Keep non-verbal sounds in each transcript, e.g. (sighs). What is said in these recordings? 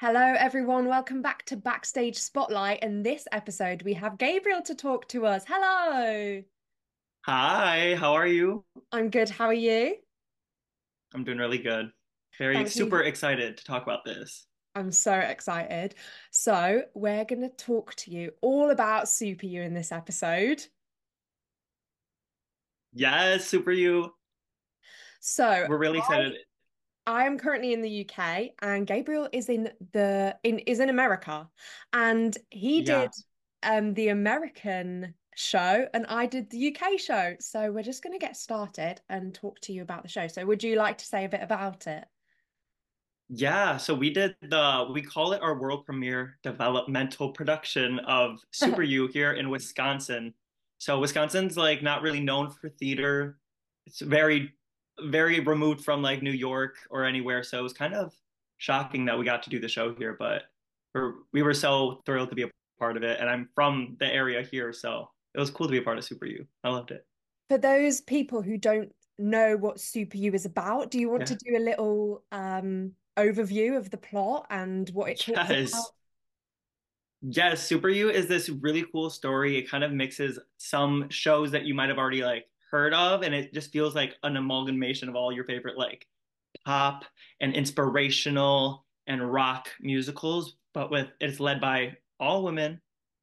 Hello, everyone. Welcome back to Backstage Spotlight. In this episode, we have Gabriel to talk to us. Hello. Hi, how are you? I'm good. How are you? I'm doing really good. Very Thank you. super excited to talk about this. I'm so excited. So, we're going to talk to you all about Super You in this episode. Yes, super you. So, We're really excited. I am currently in the UK and Gabriel is in the in is in America. And he Yeah. did um the American show and I did the UK show. So we're just going to get started and talk to you about the show. So would you like to say a bit about it? Yeah, so we did the we call it our world premiere developmental production of (laughs) Super You here in Wisconsin. So Wisconsin's like not really known for theater. It's very very removed from like New York or anywhere. So it was kind of shocking that we got to do the show here, but we're, we were so thrilled to be a part of it. And I'm from the area here, so it was cool to be a part of Super You. I loved it. For those people who don't know what Super You is about, do you want to do a little um overview of the plot and what it talks about? Yes. Yes, Super You is this really cool story. It kind of mixes some shows that you might have already like heard of, and it just feels like an amalgamation of all your favorite like pop and inspirational and rock musicals, but with it's led by all women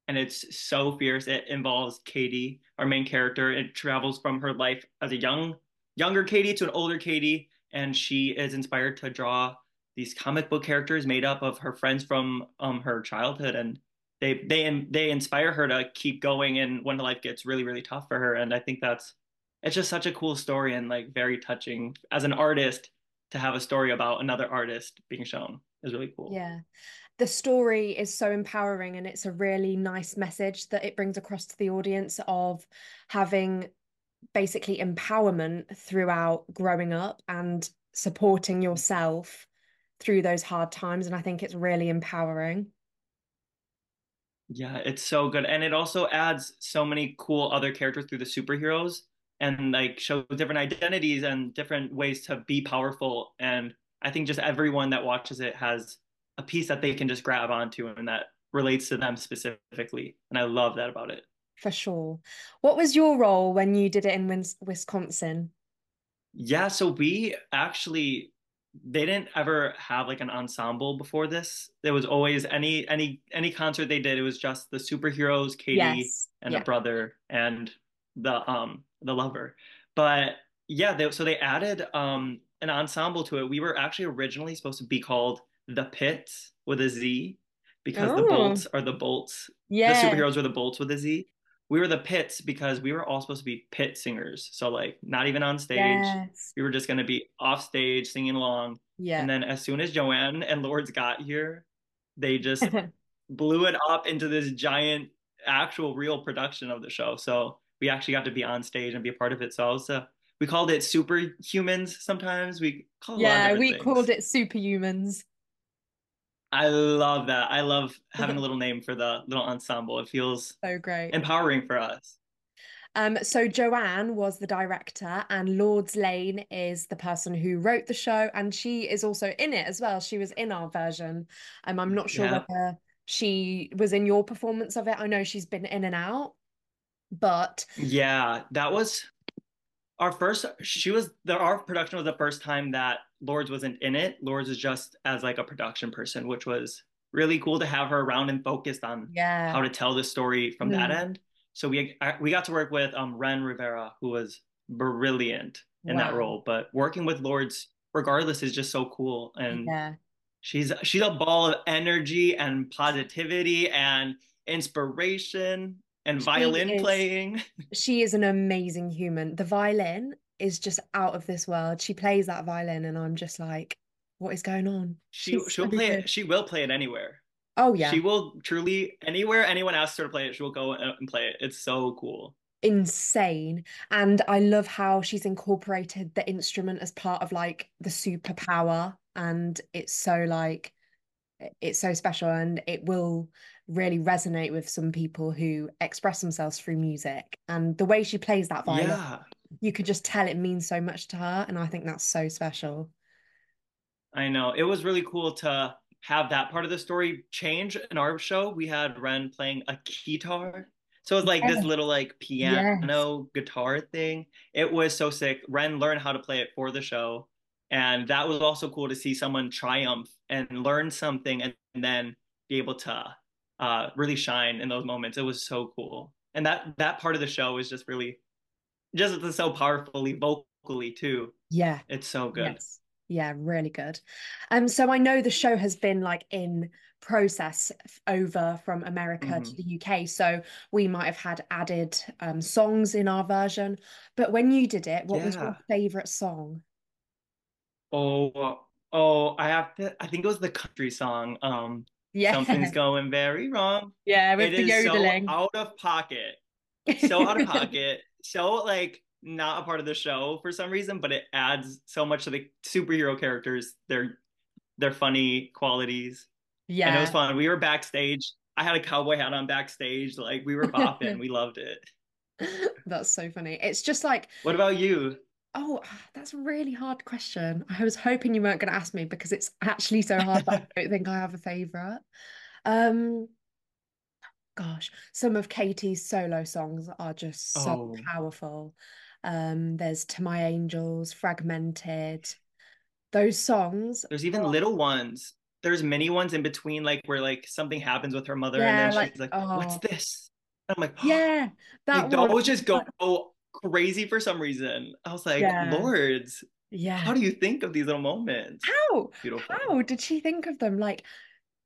and it's so fierce. It involves Katie, our main character. It travels from her life as a young younger Katie to an older Katie, and she is inspired to draw these comic book characters made up of her friends from um her childhood and they they they inspire her to keep going and when life gets really really tough for her and I think that's it's just such a cool story and like very touching as an artist to have a story about another artist being shown is really cool. Yeah. The story is so empowering and it's a really nice message that it brings across to the audience of having basically empowerment throughout growing up and supporting yourself through those hard times. And I think it's really empowering. Yeah, it's so good. And it also adds so many cool other characters through the superheroes and like show different identities and different ways to be powerful. And I think just everyone that watches it has a piece that they can just grab onto and that relates to them specifically. And I love that about it. For sure. What was your role when you did it in Wins Wisconsin? Yeah, so we actually they didn't ever have like an ensemble before this. There was always any any any concert they did, it was just the superheroes, Katie Yes. and Yeah. brother and the um the lover. But yeah, they, so they added um an ensemble to it. We were actually originally supposed to be called The Pits with a Z because the Oh, bolts are the bolts. Yeah. The superheroes were the bolts with a Z we were the pits because we were all supposed to be pit singers. So like not even on stage. Yes. We were just gonna be off stage singing along. Yeah. And then as soon as Joanne and Lourds got here, they just (laughs) blew it up into this giant actual real production of the show. So we actually got to be on stage and be a part of it. So uh, we called it superhumans sometimes. We call it a lot of Yeah, we called it Superhumans. I love that. I love having a (laughs) little name for the little ensemble. It feels So great. empowering for us. Um, so Joanne was the director, and Lourds Lane is the person who wrote the show, and she is also in it as well. She was in our version. Um, I'm not sure Yeah. whether she was in your performance of it. I know she's been in and out, but Yeah, that was our first. She was the our production was the first time that Lourds wasn't in it. Lourds was just as like a production person, which was really cool to have her around and focused on yeah. how to tell the story from that Mm, end. So we we got to work with um Ren Rivera, who was brilliant in that role. But working with Lourds, regardless, is just so cool. And Yeah. she's she's a ball of energy and positivity and inspiration and She violin is playing. (laughs) she is an amazing human. The violin is just out of this world. She plays that violin, and I'm just like, what is going on? she She's she'll play good. it. She will play it anywhere. Oh yeah. She will truly anywhere anyone asks her to play it, she will go and play it. It's so cool. insane. And I love how she's incorporated the instrument as part of like the superpower. And it's so like it's so special and it will really resonate with some people who express themselves through music. And the way she plays that violin, Yeah, you could just tell it means so much to her. And I think that's so special. I know. It was really cool to have that part of the story change in our show. We had Ren playing a guitar. So it was like yes. this little like piano yes. guitar thing. It was so sick. Ren learned how to play it for the show. And that was also cool to see someone triumph and learn something and, then be able to uh, really shine in those moments. It was so cool. And that that part of the show was just really just so powerfully vocally too. Yeah. It's so good. Yes. Yeah, really good. Um, so I know the show has been like in process over from America mm-hmm. to the UK. So we might have had added um songs in our version. But when you did it, what yeah. was your favorite song? Oh, oh, I have to I think it was the country song. Um yeah. Something's (laughs) going very wrong. Yeah, with it the yodeling. So out of pocket. So out of (laughs) pocket. So like not a part of the show for some reason, but it adds so much to the superhero characters, their their funny qualities. Yeah. And it was fun. We were backstage. I had a cowboy hat on backstage. Like we were bopping. (laughs) we loved it. That's so funny. It's just like What about you? Oh, that's a really hard question. I was hoping you weren't going to ask me because it's actually so hard that I (laughs) don't think I have a favorite. Um gosh, some of Katie's solo songs are just so oh. powerful. Um, there's To My Angels, Fragmented. Those songs. There's even are... little ones. There's many ones in between, like where like something happens with her mother, yeah, and then like, she's like, oh. "What's this?" And I'm like, (gasps) "Yeah, that like, those just go crazy for some reason." I was like, yeah. "Lourds, yeah, how do you think of these little moments?" How? Beautiful. How did she think of them? Like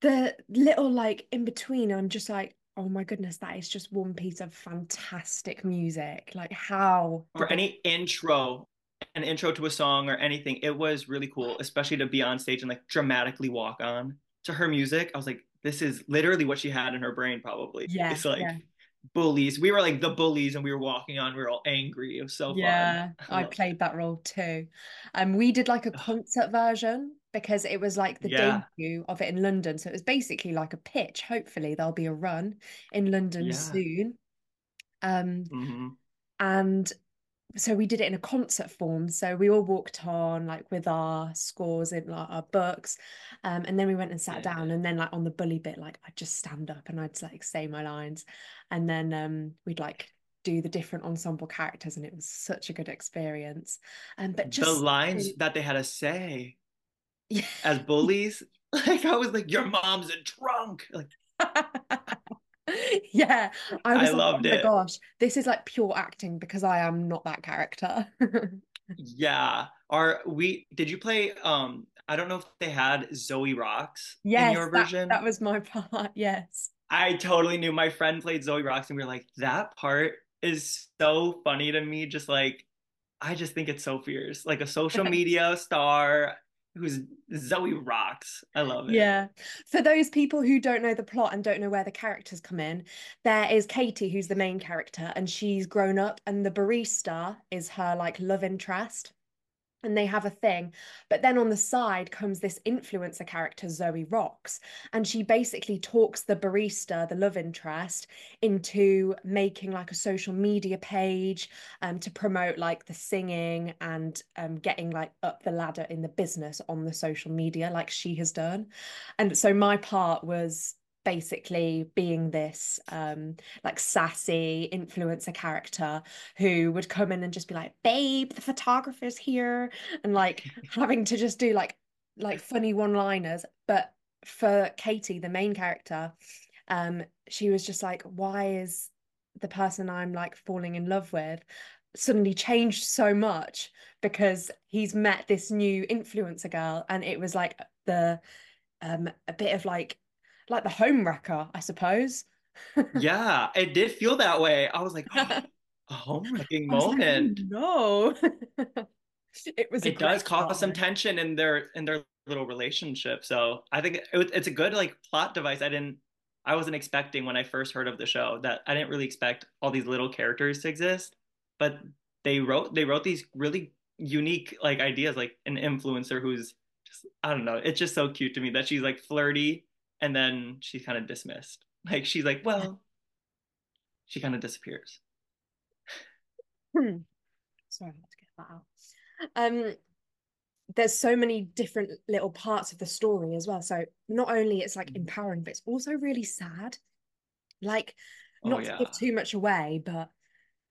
the little like in between. I'm just like, oh my goodness, that is just one piece of fantastic music. Like how for any intro, an intro to a song or anything, it was really cool, especially to be on stage and like dramatically walk on to her music. I was like, this is literally what she had in her brain, probably. Yeah. It's like yeah. Bullies. We were like the bullies and we were walking on, we were all angry. It was so yeah, fun. (laughs) I, I played that role too. Um we did like a concert version because it was like the yeah. debut of it in London. So it was basically like a pitch. Hopefully there'll be a run in London yeah. soon. Um, mm-hmm. and so we did it in a concert form. So we all walked on like with our scores in like our books. Um, and then we went and sat yeah. down and then like on the bully bit, like I'd just stand up and I'd like say my lines. And then um we'd like do the different ensemble characters and it was such a good experience. And um, but just the lines that they had to say yeah. as bullies. (laughs) Like I was like, your mom's a drunk. Like (laughs) (laughs) (laughs) yeah, I was I like, loved oh it. gosh, this is like pure acting because I am not that character. (laughs) yeah. Are we? Did you play? Um, I don't know if they had Zoe Rocks yes, in your version. That, that was my (laughs) part. Yes. I totally knew. My friend played Zoe Rocks, and we were like, that part is so funny to me. Just like, I just think it's so fierce. Like a social media star who's Zoe rocks. I love it. Yeah. For those people who don't know the plot and don't know where the characters come in, there is Katie, who's the main character, and she's grown up, and the barista is her like love interest and they have a thing. But then on the side comes this influencer character, Zoe Rocks, and she basically talks the barista, the love interest, into making like a social media page um, to promote like the singing and um, getting like up the ladder in the business on the social media, like she has done. And so my part was basically being this um like sassy influencer character who would come in and just be like babe the photographer's here and like (laughs) having to just do like like funny one liners but for Katie the main character um she was just like why is the person I'm like falling in love with suddenly changed so much because he's met this new influencer girl? And it was like the um a bit of like like the home wrecker, I suppose. (laughs) yeah, it did feel that way. I was like, oh, (laughs) a home wrecking oh, moment. Like, no. (laughs) it was it does cause some tension in their in their little relationship. So I think it, it's a good like plot device. I didn't I wasn't expecting when I first heard of the show that I didn't really expect all these little characters to exist, but they wrote they wrote these really unique like ideas like an influencer who's just I don't know, it's just so cute to me that she's like flirty and then she's kind of dismissed. Like she's like, well, she kind of disappears. Hmm. Sorry, I had to get that out. Um, there's so many different little parts of the story as well. So not only it's like Mm-hmm. empowering, but it's also really sad. Like, Oh not to give too much away, but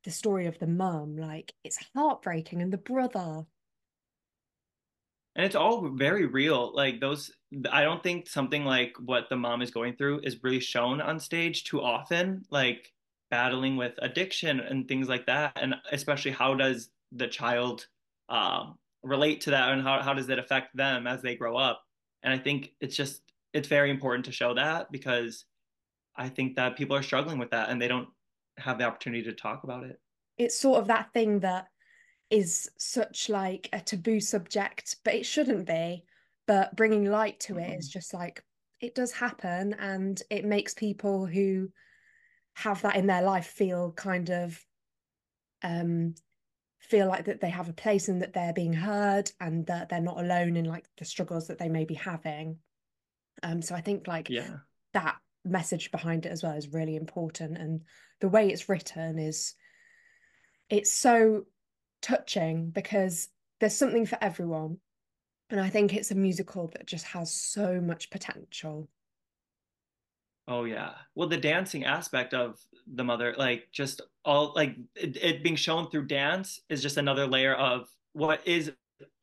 the story of the mum, like it's heartbreaking, and the brother. And it's all very real. Like those, I don't think something like what the mom is going through is really shown on stage too often, like battling with addiction and things like that. And especially how does the child um, relate to that and how, how does it affect them as they grow up? And I think it's just, it's very important to show that because I think that people are struggling with that and they don't have the opportunity to talk about it. It's sort of that thing that is such like a taboo subject, but it shouldn't be. But bringing light to it is Mhm. just like it does happen, and it makes people who have that in their life feel kind of um feel like that they have a place and that they're being heard and that they're not alone in like the struggles that they may be having. Um, so I think like Yeah. that message behind it as well is really important, and the way it's written is it's so touching because there's something for everyone. And I think it's a musical that just has so much potential. Oh yeah. Well, the dancing aspect of the mother, like just all like it, it being shown through dance is just another layer of what is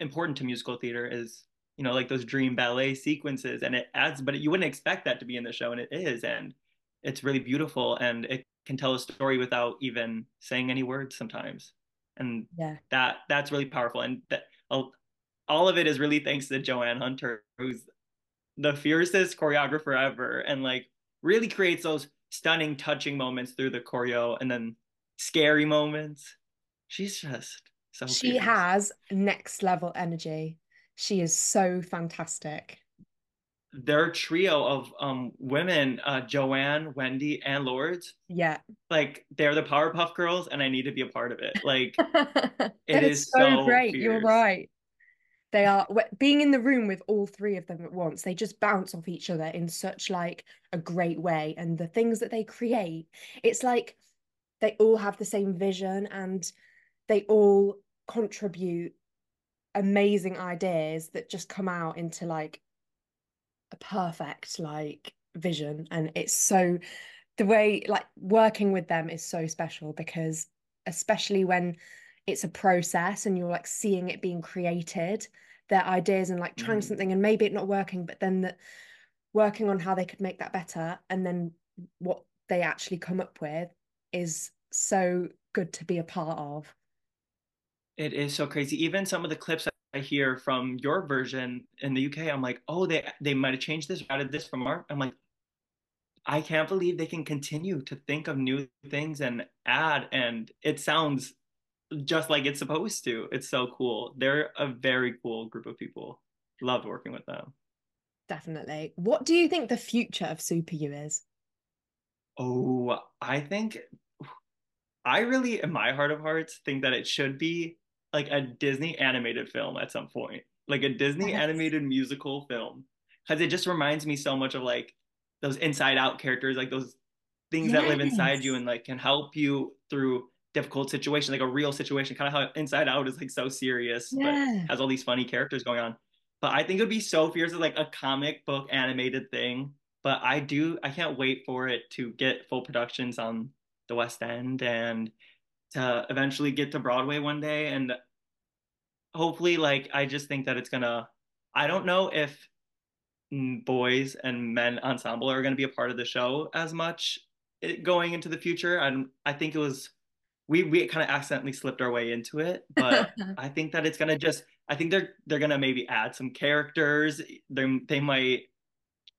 important to musical theater is, you know, like those dream ballet sequences and it adds, but you wouldn't expect that to be in the show and it is. And it's really beautiful and it can tell a story without even saying any words sometimes. And Yeah. that that's really powerful. And that all, all of it is really thanks to Joanne Hunter, who's the fiercest choreographer ever and like really creates those stunning touching moments through the choreo and then scary moments she's just so She fierce. has next level energy. She is so fantastic. Their trio of um women uh joanne wendy and lourds Yeah. like they're the powerpuff girls and i need to be a part of it like (laughs) it is so so great. You're right. They are being in the room with all three of them at once. They just bounce off each other in such like a great way, and the things that they create, it's like they all have the same vision and they all contribute amazing ideas that just come out into like a perfect like vision. And it's so the way like working with them is so special because especially when it's a process and you're like seeing it being created, their ideas and like trying Mhm. something and maybe it not working, but then the, working on how they could make that better and then what they actually come up with is so good to be a part of. It is so crazy. Even some of the clips I hear from your version in the UK, I'm like, oh, they they might have changed this, added this from our. I'm like, I can't believe they can continue to think of new things and add, and it sounds just like it's supposed to. It's so cool. They're a very cool group of people. Loved working with them. Definitely. What do you think the future of Super You is? Oh, I think I really, in my heart of hearts, think that it should be like a Disney animated film at some point, like a Disney Yes. animated musical film, because it just reminds me so much of like those Inside Out characters, like those things that live inside you and like can help you through difficult situations, like a real situation, kind of how Inside Out is like so serious, but has all these funny characters going on. But I think it would be so fierce as like a comic book animated thing. But I do, I can't wait for it to get full productions on the West End and to eventually get to Broadway one day. And hopefully, like, I just think that it's gonna, I don't know if boys and men ensemble are gonna be a part of the show as much going into the future. And I think it was, we, we kind of accidentally slipped our way into it, but (laughs) I think that it's gonna just, I think they're, they're gonna maybe add some characters. They, they might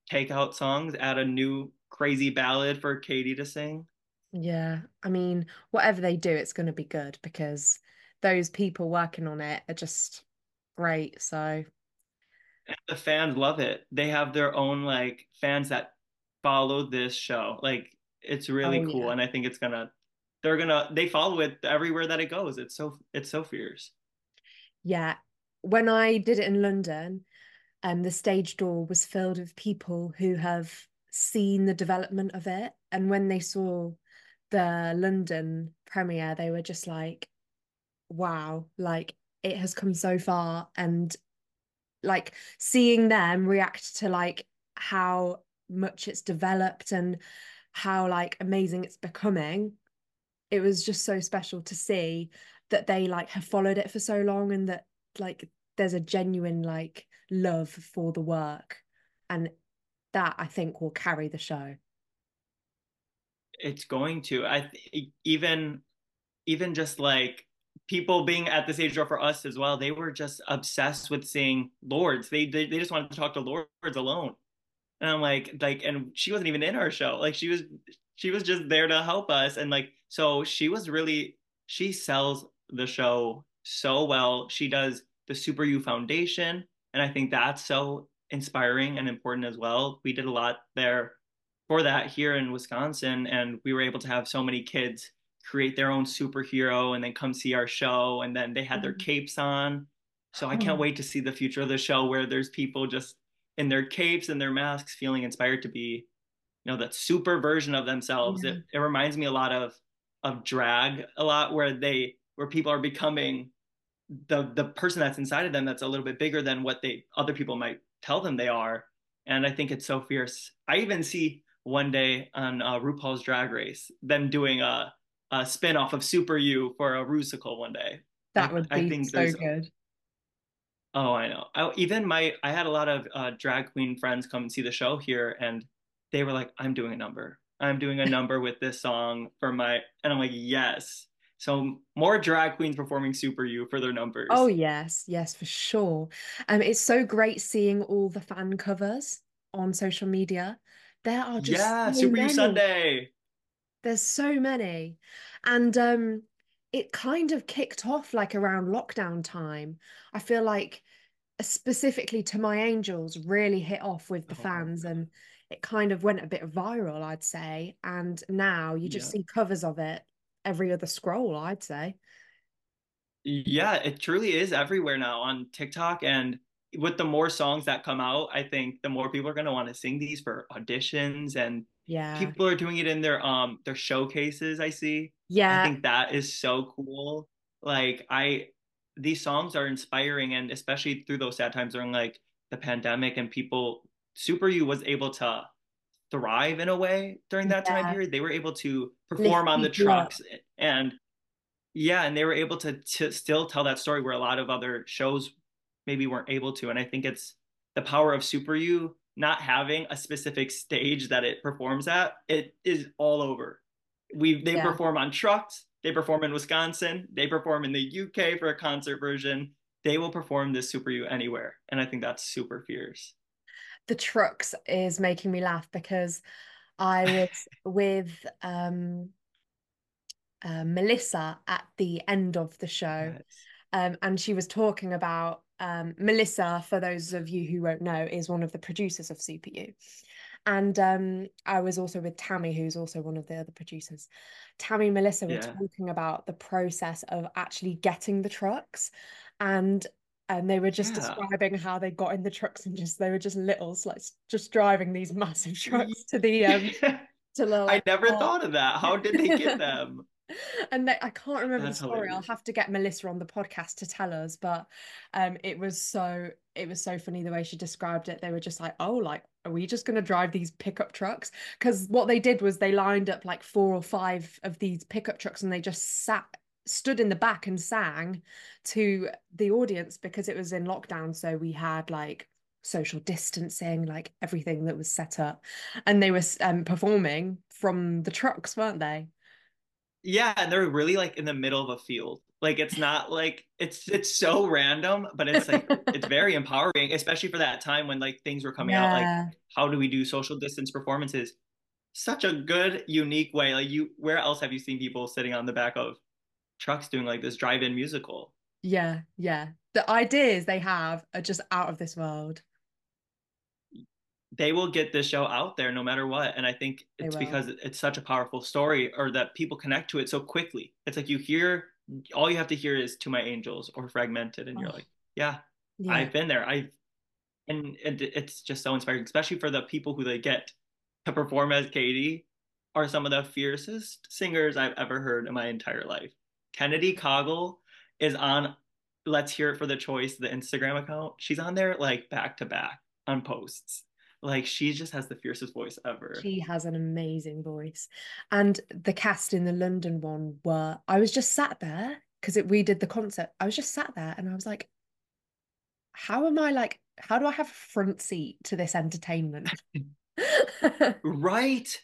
take out songs, add a new crazy ballad for Katie to sing. Yeah, I mean, whatever they do, it's going to be good because those people working on it are just great. So, the fans love it. They have their own like fans that follow this show. Like it's really Oh, cool, yeah. and I think it's gonna. They're gonna. They follow it everywhere that it goes. It's so. It's so fierce. yeah, when I did it in London, um, the stage door was filled with people who have seen the development of it. And when they saw the London premiere, they were just like, wow, like it has come so far. And like seeing them react to like how much it's developed and how like amazing it's becoming it was just so special to see that they like have followed it for so long and that like there's a genuine like love for the work and that i think will carry the show it's going to i even even just like people being at this age or for us as well they were just obsessed with seeing lourds. They, they they just wanted to talk to lourds alone. And i'm like like and she wasn't even in our show. Like she was she was just there to help us. And like so she was really she sells the show so well. She does the super you foundation. And i think that's so inspiring and important as well. We did a lot there for that here in wisconsin and we were able to have so many kids create their own superhero and then come see our show and then they had their mm-hmm. capes on. So i can't wait to see the future of the show where there's people just in their capes and their masks feeling inspired to be you know that super version of themselves. Yeah. it, it reminds me a lot of of drag a lot where they where people are becoming the the person that's inside of them that's a little bit bigger than what they other people might tell them they are. And i think it's so fierce. I even see one day on uh, rupaul's drag race them doing a, a spin-off of super you for a rusical one day that would be I think so good oh i know I, even my i had a lot of uh, drag queen friends come and see the show here and they were like i'm doing a number i'm doing a (laughs) number with this song for my and i'm like yes so more drag queens performing Super You for their numbers. Oh yes, yes, for sure. Um, it's so great seeing all the fan covers on social media. There are just yeah, so Super many. Sunday. There's so many, and um, it kind of kicked off like around lockdown time. I feel like specifically to my angels really hit off with the oh, fans and it kind of went a bit viral i'd say and now you just yeah. see covers of it every other scroll, I'd say. Yeah, it truly is everywhere now on TikTok. And with the more songs that come out, I think the more people are going to want to sing these for auditions and yeah. people are doing it in their um their showcases i see. Yeah. i think that is so cool. Like i these songs are inspiring and especially through those sad times during like the pandemic and people super you was able to thrive in a way during that yeah. time period. They were able to perform on the trucks and yeah, and they were able to, to still tell that story where a lot of other shows maybe weren't able to. And I think it's the power of Super You not having a specific stage that it performs at. It is all over. We they yeah. perform on trucks. They perform in Wisconsin. They perform in the UK for a concert version. They will perform this Super You anywhere, and I think that's super fierce the trucks is making me laugh because I was (laughs) with um, uh, Melissa at the end of the show, yes. um, and she was talking about um, Melissa. For those of you who won't know, is one of the producers of Super You. And um, I was also with Tammy, who's also one of the other producers. Tammy and Melissa were yeah. talking about the process of actually getting the trucks. And and they were just yeah. describing how they got in the trucks and just they were just littles like just driving these massive (laughs) trucks to the um (laughs) to the like, I never thought of that. How did they get them? (laughs) and they, I can't remember That's the story. Hilarious. I'll have to get Melissa on the podcast to tell us, but um it was so it was so funny the way she described it. They were just like, "Oh, like are we just going to drive these pickup trucks?" Cuz what they did was they lined up like four or five of these pickup trucks and they just sat stood in the back and sang to the audience because it was in lockdown so we had like social distancing like everything that was set up and they were um, performing from the trucks weren't they yeah and they're really like in the middle of a field like it's not like it's it's so random but it's like it's (laughs) very empowering especially for that time when like things were coming yeah. out like how do we do social distance performances such a good unique way like you where else have you seen people sitting on the back of trucks doing like this drive-in musical. Yeah, yeah. The ideas they have are just out of this world. They will get this show out there no matter what. And I think it's because it's such a powerful story or that people connect to it so quickly. It's like you hear all you have to hear is to my angels or fragmented and oh. you're like, yeah, yeah, I've been there. I've and, and it's just so inspiring, especially for the people who they get to perform as Katie are some of the fiercest singers I've ever heard in my entire life. Kennedy Coggle is on Let's Hear It for the Choice, the Instagram account. She's on there like back to back on posts. Like she just has the fiercest voice ever. She has an amazing voice. And the cast in the London one were, I was just sat there because we did the concert. I was just sat there and I was like, how am I like, how do I have a front seat to this entertainment? (laughs) right.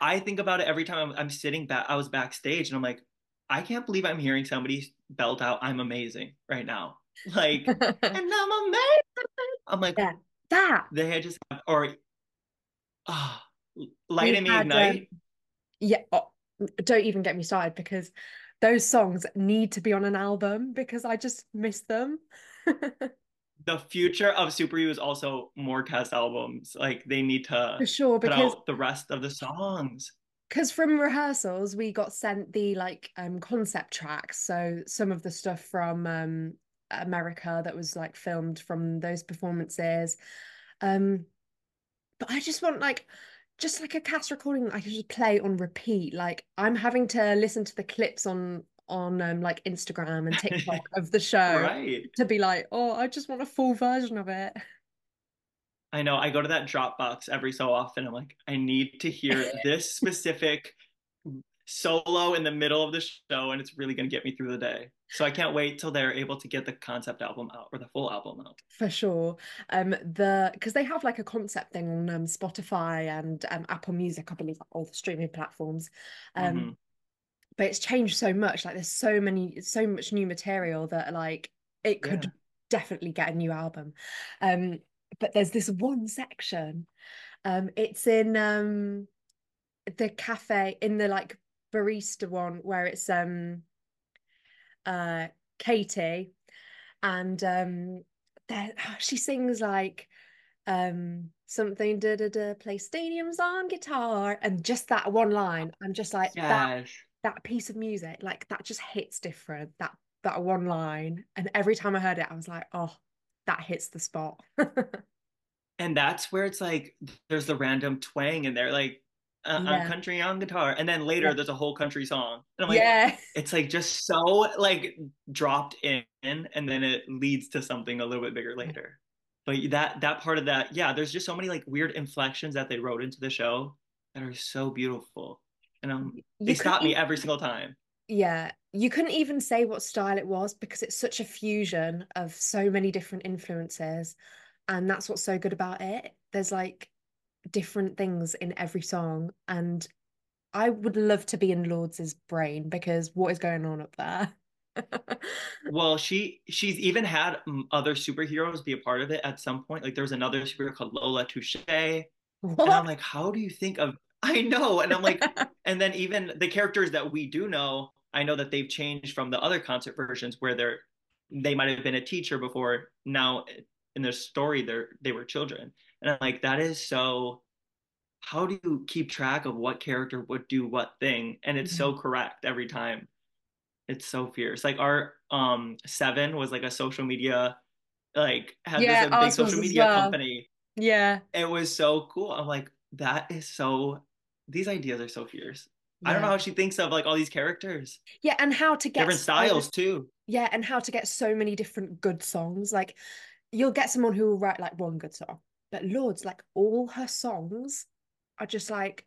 I think about it every time I'm, I'm sitting back. I was backstage and I'm like, I can't believe I'm hearing somebody belt out "I'm amazing" right now. Like, (laughs) and I'm amazing. I'm like, yeah, that they had just or ah, oh, light and me ignite. Um, yeah, oh, don't even get me started because those songs need to be on an album because I just miss them. (laughs) the future of Super You is also more cast albums. Like they need to for sure because the rest of the songs. Because from rehearsals, we got sent the like um concept tracks. So some of the stuff from um America that was like filmed from those performances. Um, but I just want like just like a cast recording I can just play on repeat. Like I'm having to listen to the clips on on um, like Instagram and TikTok (laughs) of the show right. to be like, oh, I just want a full version of it. I know. I go to that Dropbox every so often. I'm like, I need to hear (laughs) this specific solo in the middle of the show, and it's really going to get me through the day. So I can't wait till they're able to get the concept album out or the full album out. For sure. Um, the because they have like a concept thing on um, Spotify and um, Apple Music, I believe, all the streaming platforms. Um, mm-hmm but it's changed so much like there's so many so much new material that like it could yeah. definitely get a new album um but there's this one section um it's in um the cafe in the like barista one where it's um uh Katie and um there (sighs) she sings like um something da da da play stadiums on guitar and just that one line i'm just like yes. that that piece of music, like that just hits different. That that one line. And every time I heard it, I was like, oh, that hits the spot. (laughs) and that's where it's like there's the random twang in there, like uh, yeah. on country on guitar, and then later yeah. there's a whole country song. And I'm like, yeah, it's like just so like dropped in, and then it leads to something a little bit bigger later. But that that part of that, yeah, there's just so many like weird inflections that they wrote into the show that are so beautiful and um, they stop me every single time. Yeah, you couldn't even say what style it was because it's such a fusion of so many different influences, and that's what's so good about it. There's like different things in every song, and I would love to be in Lourds' brain because what is going on up there? (laughs) well, she she's even had other superheroes be a part of it at some point. Like there was another superhero called Lola Touche. What? And I'm like, how do you think of (laughs) I know. And I'm like, (laughs) and then even the characters that we do know, I know that they've changed from the other concert versions where they're they might have been a teacher before. Now in their story, they're they were children. And I'm like, that is so how do you keep track of what character would do what thing? And it's mm-hmm. so correct every time. It's so fierce. Like our um seven was like a social media like had yeah, this big social media well. company. Yeah. It was so cool. I'm like, that is so these ideas are so fierce. Yeah. I don't know how she thinks of like all these characters. Yeah, and how to get different styles too. Yeah, and how to get so many different good songs. Like you'll get someone who will write like one good song, but Lourds, like all her songs are just like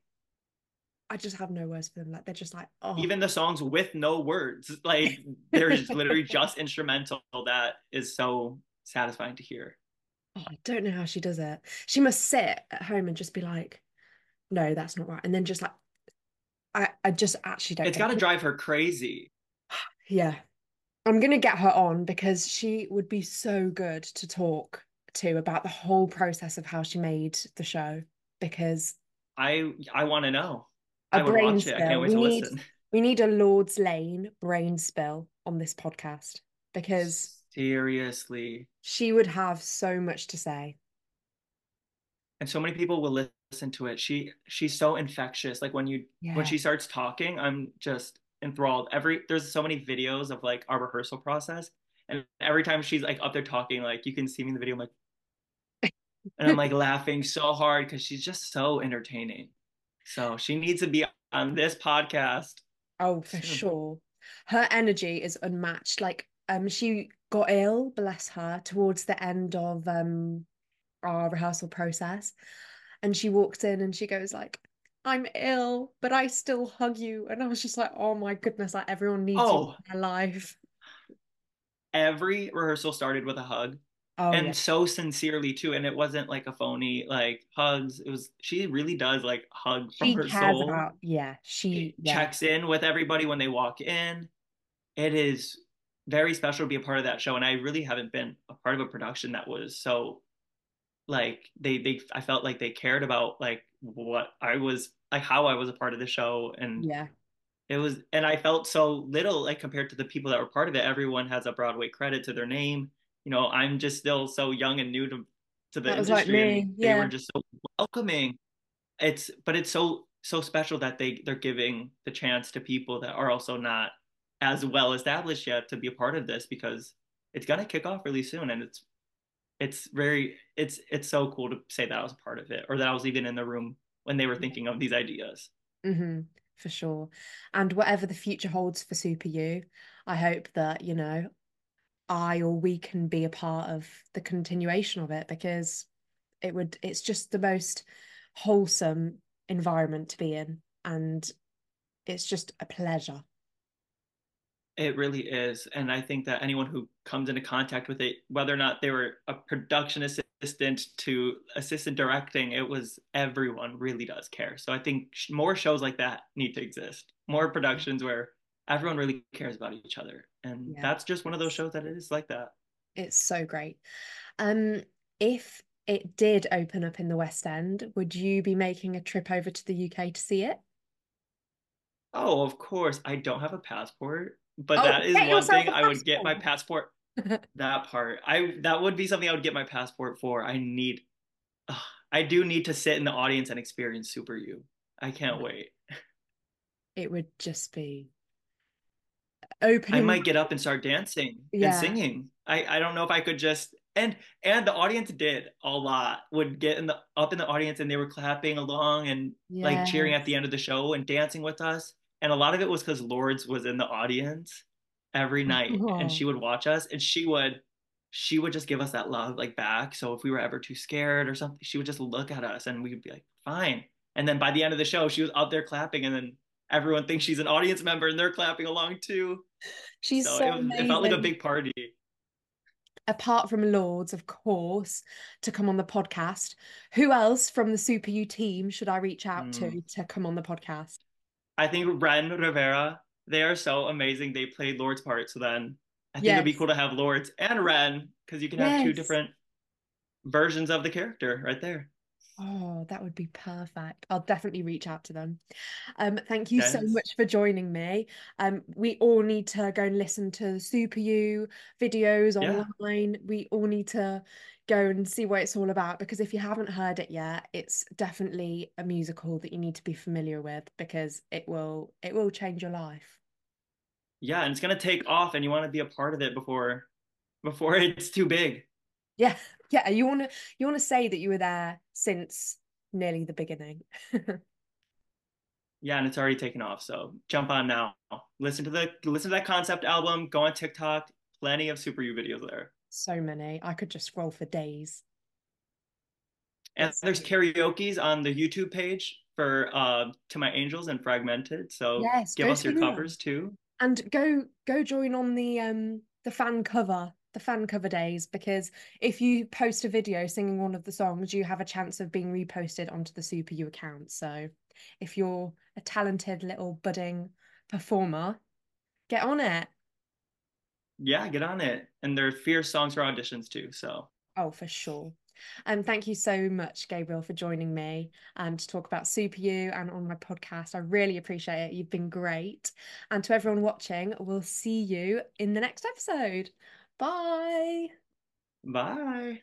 I just have no words for them. Like they're just like oh. Even the songs with no words, (laughs) like they're just literally (laughs) just instrumental. That is so satisfying to hear. Oh, I don't know how she does it. She must sit at home and just be like, no, that's not right. And then just like, I, I just actually don't. It's got to drive her crazy. (sighs) yeah. I'm going to get her on because she would be so good to talk to about the whole process of how she made the show because I I want to know. I would watch spill. it. I can't wait we to need, listen. We need a Lord's Lane brain spill on this podcast because seriously, she would have so much to say. And so many people will listen to it. She she's so infectious. Like when you yeah. when she starts talking, I'm just enthralled. Every there's so many videos of like our rehearsal process, and every time she's like up there talking, like you can see me in the video, I'm like, and I'm like (laughs) laughing so hard because she's just so entertaining. So she needs to be on this podcast. Oh, for sure. Her energy is unmatched. Like um she got ill, bless her, towards the end of um our rehearsal process. And she walked in and she goes like, I'm ill, but I still hug you. And I was just like, oh my goodness, like everyone needs Oh. you in their life. Every rehearsal started with a hug. Oh and yeah. so sincerely too and it wasn't like a phony like hugs it was she really does like hug from She her soul about yeah, she yeah. checks in with everybody when they walk in it is very special to be a part of that show and i really haven't been a part of a production that was so like they they i felt like they cared about like what i was like how i was a part of the show and Yeah. it was and i felt so little like compared to the people that were part of it everyone has a broadway credit to their name you know i'm just still so young and new to to the like industry me, and they were just so welcoming it's but it's so so special that they they're giving the chance to people that are also not as well established yet to be a part of this because it's gonna kick off really soon and it's it's very it's it's so cool to say that I was a part of it or that I was even in the room when they were thinking of these ideas. hmm for sure. And whatever the future holds for Super You, I hope that, you know, I or we can be a part of the continuation of it because it would it's just the most wholesome environment to be in and it's just a pleasure. It really is. And I think that anyone who comes into contact with it, whether or not they were a production assistant to assistant directing, it was everyone really does care. So I think more shows like that need to exist. More productions where everyone really cares about each other. And Yeah. that's just one of those shows that it is like that. It's so great. Um, if it did open up in the West End, would you be making a trip over to the UK to see it? Oh, of course. I don't have a passport, but Oh, that is one thing i would get my passport. (laughs) That part. I that would be something I would get my passport for. I need ugh, I do need to sit in the audience and experience Super You. I can't wait. (laughs) It would just be I might get up and start dancing and singing. I I don't know if I could just and and the audience did a lot. Would get in the up in the audience and they were clapping along and like cheering at the end of the show and dancing with us. And a lot of it was because Lourds was in the audience every (laughs) night and she would watch us and she would she would just give us that love like back. So if we were ever too scared or something, she would just look at us and we'd be like, fine. And then by the end of the show, she was up there clapping and then everyone thinks she's an audience member and they're clapping along too. She's so so it, was, it felt like a big party. Apart from Lourds, of course, to come on the podcast, who else from the Super You team should I reach out to Mm. to come on the podcast? I think Ren Rivera, they are so amazing. They played Lord's part. So then I think it'd be cool to have Lourds and Ren because you can have two different versions of the character right there. Oh, that would be perfect. I'll definitely reach out to them. Um, thank you so much for joining me. Um, we all need to go and listen to Super You videos Yeah. online. We all need to go and see what it's all about because if you haven't heard it yet, it's definitely a musical that you need to be familiar with because it will it will change your life. Yeah, and it's gonna take off and you want to be a part of it before before (laughs) it's too big. Yeah, yeah. You wanna you wanna say that you were there since nearly the beginning. (laughs) Yeah, and it's already taken off. So jump on now. Listen to the listen to that concept album, go on TikTok, plenty of Super You videos there. So many. I could just scroll for days. And there's karaoke's on the YouTube page for uh To My Angels and Fragmented. So Yes, give us your covers too. And go go join on the um the fan cover, the fan cover days, because if you post a video singing one of the songs, you have a chance of being reposted onto the Super You account. So if you're a talented little budding performer, get on it. Yeah, get on it. And there are fierce songs for auditions too. So Oh, for sure. Um, thank you so much, Gabriel, for joining me and to talk about Super You and on my podcast. I really appreciate it. You've been great. And to everyone watching, we'll see you in the next episode. Bye. bye.